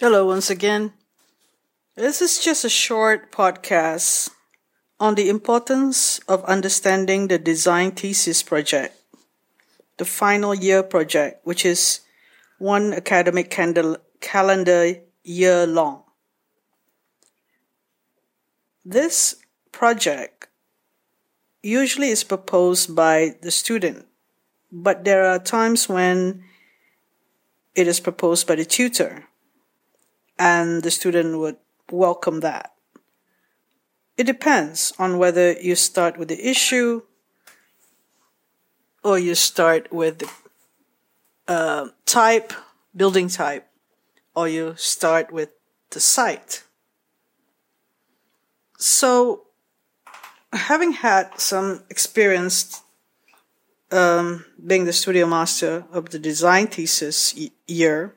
Hello, once again. This is just a short podcast on the importance of understanding the design thesis project, the final year project, which is one academic calendar year long. This project usually is proposed by the student, but there are times when it is proposed by the tutor and the student would welcome that. It depends on whether you start with the issue or you start with the uh, type, building type, or you start with the site. So, having had some experience um, being the studio master of the design thesis year,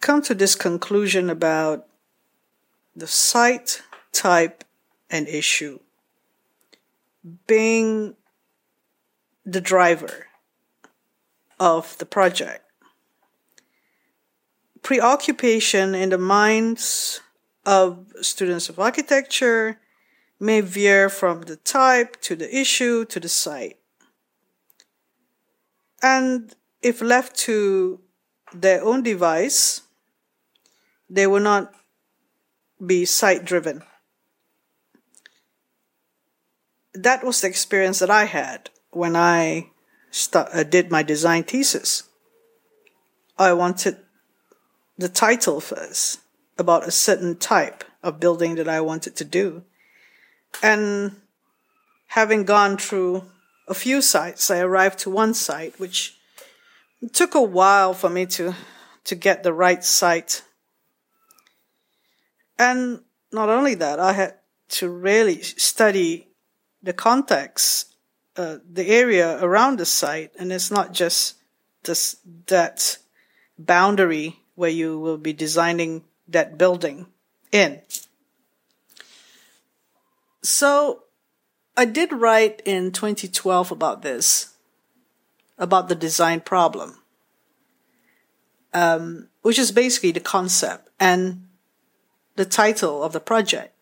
come to this conclusion about the site, type, and issue being the driver of the project. Preoccupation in the minds of students of architecture may veer from the type to the issue to the site. And if left to their own device, they will not be site driven. That was the experience that I had when I st- uh, did my design thesis. I wanted the title first about a certain type of building that I wanted to do. And having gone through a few sites, I arrived to one site, which took a while for me to, to get the right site and not only that, I had to really study the context, uh, the area around the site, and it's not just this that boundary where you will be designing that building in. So I did write in 2012 about this, about the design problem, um, which is basically the concept. And the title of the project.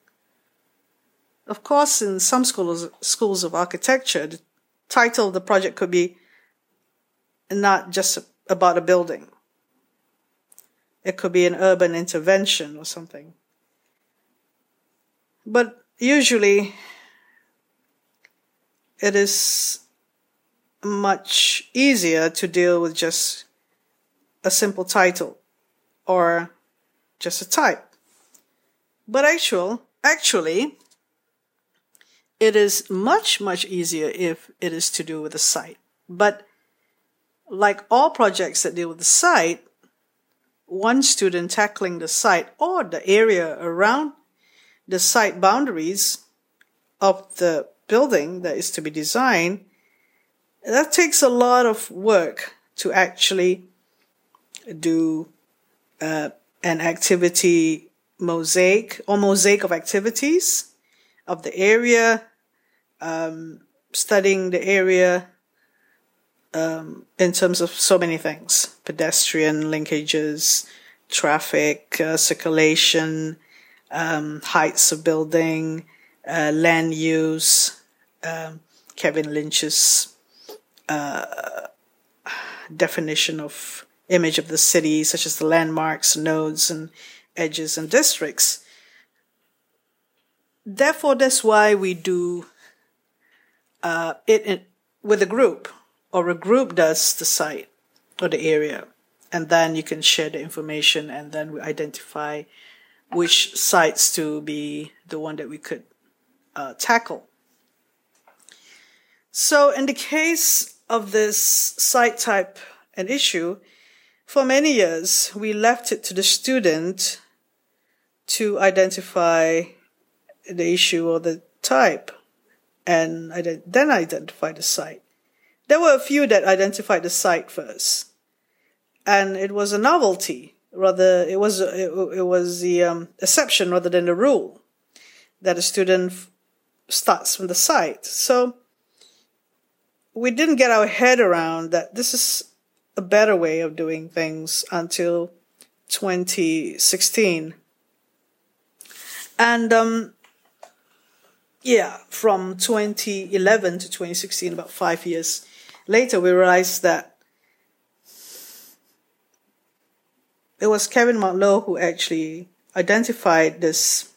Of course, in some schools, schools of architecture, the title of the project could be not just about a building. It could be an urban intervention or something. But usually, it is much easier to deal with just a simple title or just a type. But actual, actually, it is much, much easier if it is to do with the site. But like all projects that deal with the site, one student tackling the site or the area around the site boundaries of the building that is to be designed, that takes a lot of work to actually do uh, an activity mosaic or mosaic of activities of the area, um, studying the area um, in terms of so many things. Pedestrian linkages, traffic, uh, circulation, um, heights of building, uh, land use, um, Kevin Lynch's uh, definition of image of the city, such as the landmarks, nodes, and edges and districts. Therefore, that's why we do uh, it in, with a group, or a group does the site or the area, and then you can share the information, and then we identify which sites to be the one that we could uh, tackle. So, in the case of this site type and issue, for many years we left it to the student to identify the issue or the type and then identify the site. There were a few that identified the site first, and it was a novelty. Rather, it was it, it was the um, exception rather than the rule that a student f- starts from the site. So we didn't get our head around that this is a better way of doing things until 2016. And um, yeah, from 2011 to 2016, about five years later, we realized that it was Kevin Marklow who actually identified this,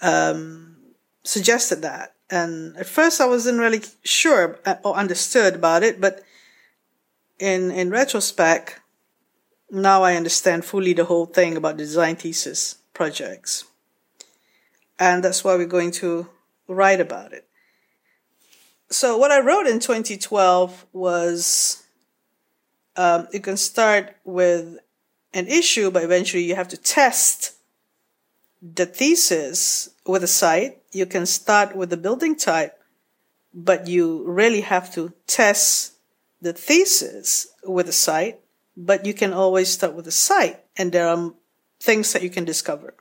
um, suggested that. And at first, I wasn't really sure or understood about it, but in in retrospect, now I understand fully the whole thing about the design thesis projects and that's why we're going to write about it. So, what I wrote in 2012 was um, you can start with an issue, but eventually you have to test the thesis with a site. You can start with the building type, but you really have to test the thesis with a site, but you can always start with a site, and there are things that you can discover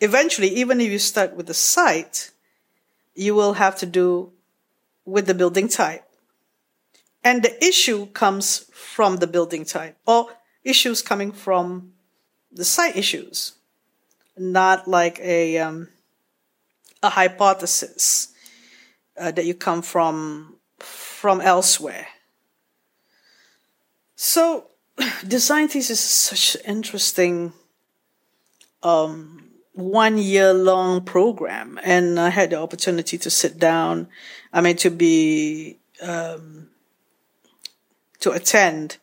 eventually, even if you start with the site, you will have to do with the building type. And the issue comes from the building type or issues coming from the site issues, not like a, um, a hypothesis uh, that you come from, from elsewhere. So design thesis is such an interesting um, one year long program and I had the opportunity to sit down. I mean, to be, um, to attend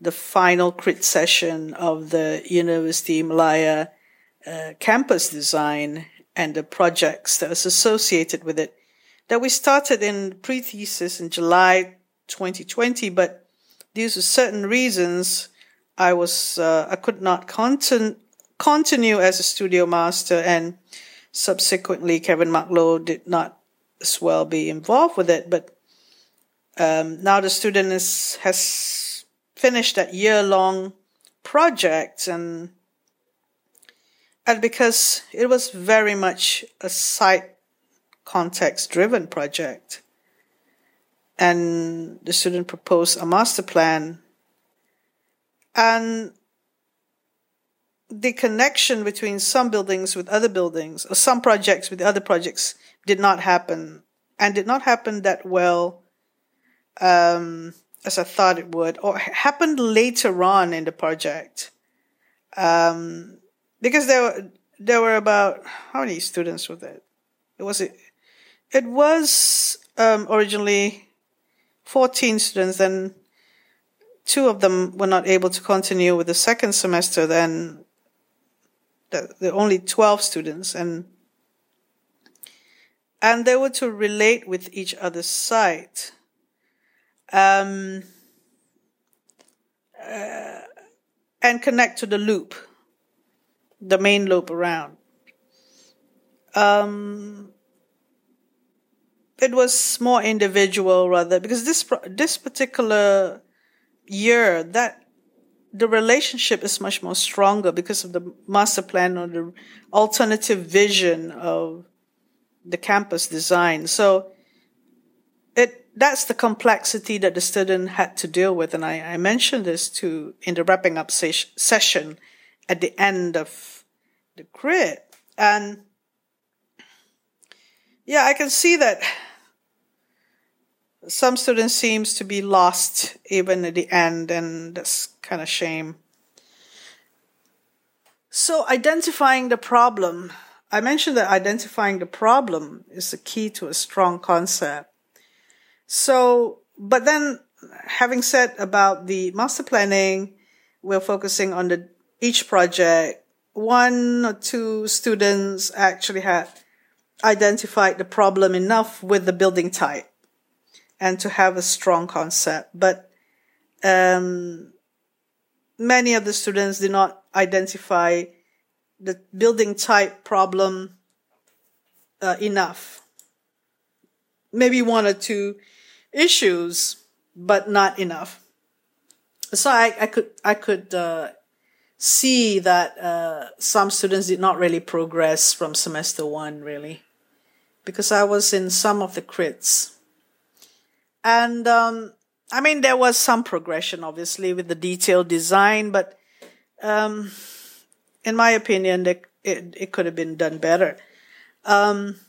the final crit session of the University Malaya uh, campus design and the projects that was associated with it that we started in pre-thesis in July 2020, but due to certain reasons, I was, uh, I could not content, continue as a studio master and subsequently Kevin Marklow did not as well be involved with it, but um, now the student is, has finished that year long project and and because it was very much a site context driven project and the student proposed a master plan and the connection between some buildings with other buildings or some projects with other projects did not happen and did not happen that well um, as I thought it would or happened later on in the project. Um, because there were, there were about, how many students were there? It was, it, it was, um, originally 14 students, then two of them were not able to continue with the second semester, then there were only 12 students and and they were to relate with each other's site um, uh, and connect to the loop the main loop around. Um, it was more individual rather because this this particular year that the relationship is much more stronger because of the master plan or the alternative vision of the campus design. So it that's the complexity that the student had to deal with, and I, I mentioned this to in the wrapping up ses- session at the end of the crit, and yeah, I can see that some students seems to be lost even at the end, and that's kind of shame. So identifying the problem. I mentioned that identifying the problem is the key to a strong concept. So, but then having said about the master planning, we're focusing on the each project. One or two students actually had identified the problem enough with the building type and to have a strong concept. But um, many of the students did not identify the building type problem uh, enough. Maybe one or two issues, but not enough. So I, I could I could uh, see that uh, some students did not really progress from semester one, really, because I was in some of the crits and um, I mean, there was some progression, obviously, with the detailed design, but um, in my opinion, it, it, it could have been done better. Um,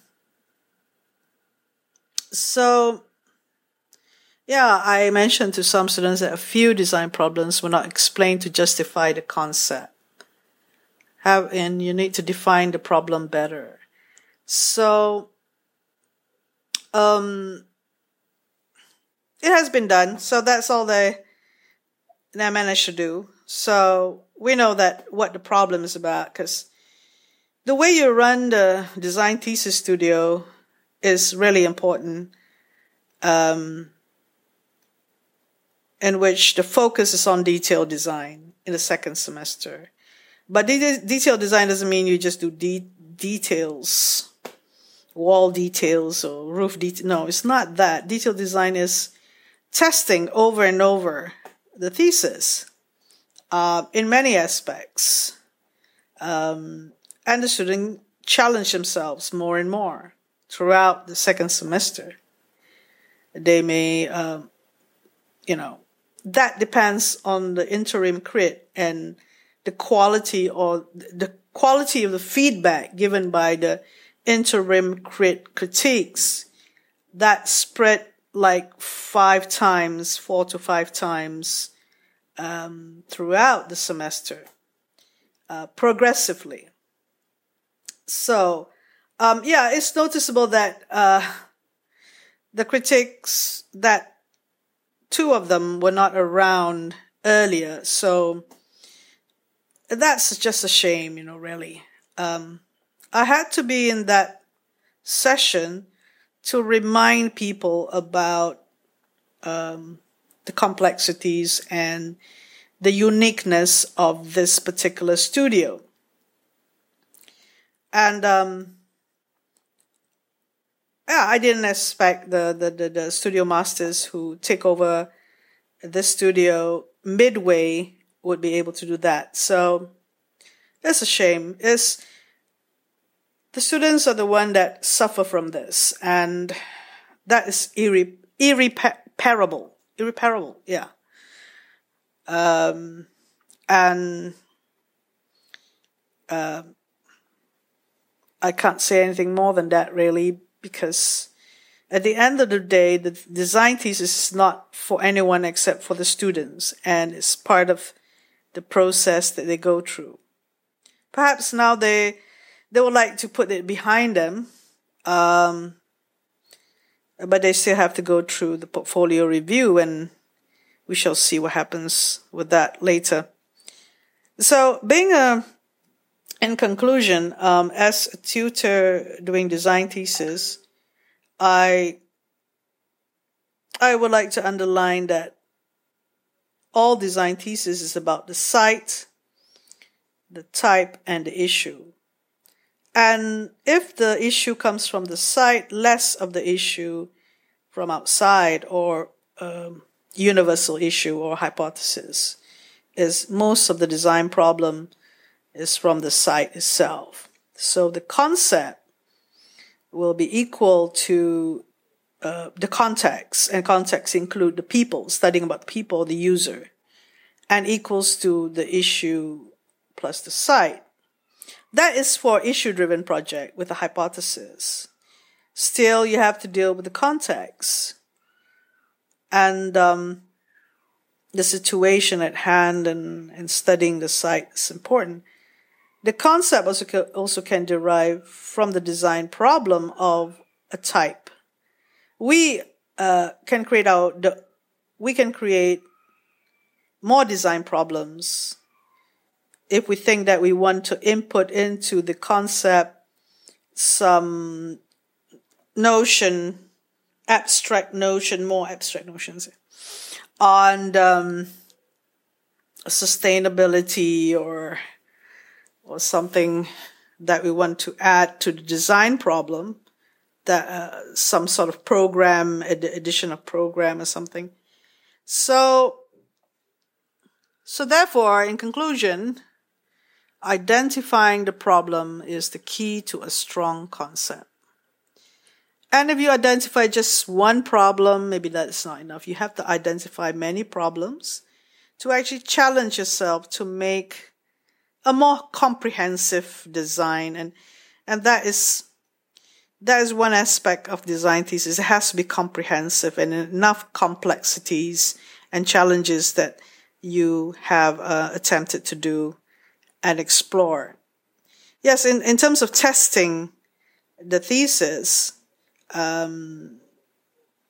so, yeah, I mentioned to some students that a few design problems were not explained to justify the concept. Have, and you need to define the problem better. So, um, it has been done. So that's all they, they managed to do. So we know that what the problem is about because the way you run the design thesis studio is really important. Um, in which the focus is on detail design in the second semester. But de- detail design doesn't mean you just do de- details, wall details or roof detail. No, it's not that. Detail design is testing over and over the thesis uh, in many aspects. Um, and the student challenge themselves more and more throughout the second semester. They may, um, you know, that depends on the interim crit and the quality or the quality of the feedback given by the interim crit critiques that spread like five times, four to five times um, throughout the semester, uh, progressively. So, um, yeah, it's noticeable that uh, the critics that two of them were not around earlier, so that's just a shame, you know, really. Um, I had to be in that session to remind people about um, the complexities and the uniqueness of this particular studio. And um, yeah, I didn't expect the, the, the, the studio masters who take over the studio midway would be able to do that. So it's a shame. It's the students are the one that suffer from this, and that is irre- irreparable irreparable. Yeah. Um, and uh, I can't say anything more than that really because at the end of the day, the design thesis is not for anyone except for the students and it's part of the process that they go through. Perhaps now they, they would like to put it behind them. Um, but they still have to go through the portfolio review and we shall see what happens with that later. So being a, in conclusion, um, as a tutor doing design thesis, I, I would like to underline that all design thesis is about the site, the type, and the issue. And if the issue comes from the site, less of the issue from outside or um, universal issue or hypothesis is most of the design problem is from the site itself. So the concept will be equal to uh, the context, and context include the people, studying about the people, the user, and equals to the issue plus the site. That is for issue driven project with a hypothesis. Still, you have to deal with the context and um, the situation at hand and, and studying the site is important. The concept also, can, also can derive from the design problem of a type. We uh, can create our, the, we can create more design problems if we think that we want to input into the concept some notion, abstract notion, more abstract notions on um, sustainability or or something that we want to add to the design problem, that uh, some sort of program, addition of program or something. So, so therefore, in conclusion, identifying the problem is the key to a strong concept. And if you identify just one problem, maybe that's not enough. You have to identify many problems to actually challenge yourself to make a more comprehensive design and and that is that is one aspect of design thesis. It has to be comprehensive and enough complexities and challenges that you have uh, attempted to do and explore. Yes, in, in terms of testing the thesis, um,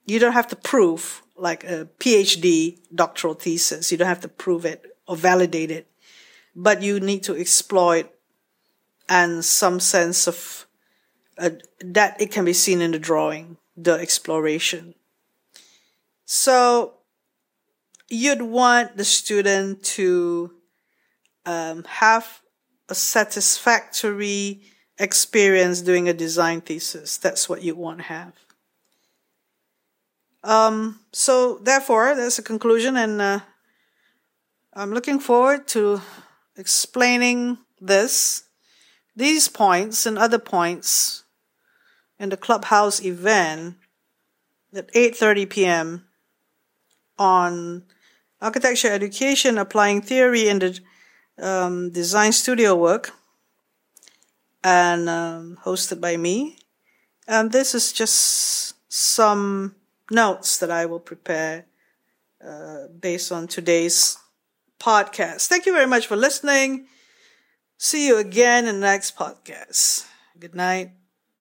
you don't have to prove like a PhD doctoral thesis. You don't have to prove it or validate it, but you need to exploit and some sense of uh, that it can be seen in the drawing, the exploration. So you'd want the student to um, have a satisfactory experience doing a design thesis. That's what you want to have. Um, so therefore, there's a conclusion, and uh, I'm looking forward to explaining this, these points, and other points in the clubhouse event at 8:30 p.m. on architecture education, applying theory in the um, design studio work, and um, hosted by me. And this is just some notes that I will prepare uh, based on today's podcast. Thank you very much for listening. See you again in the next podcast. Good night.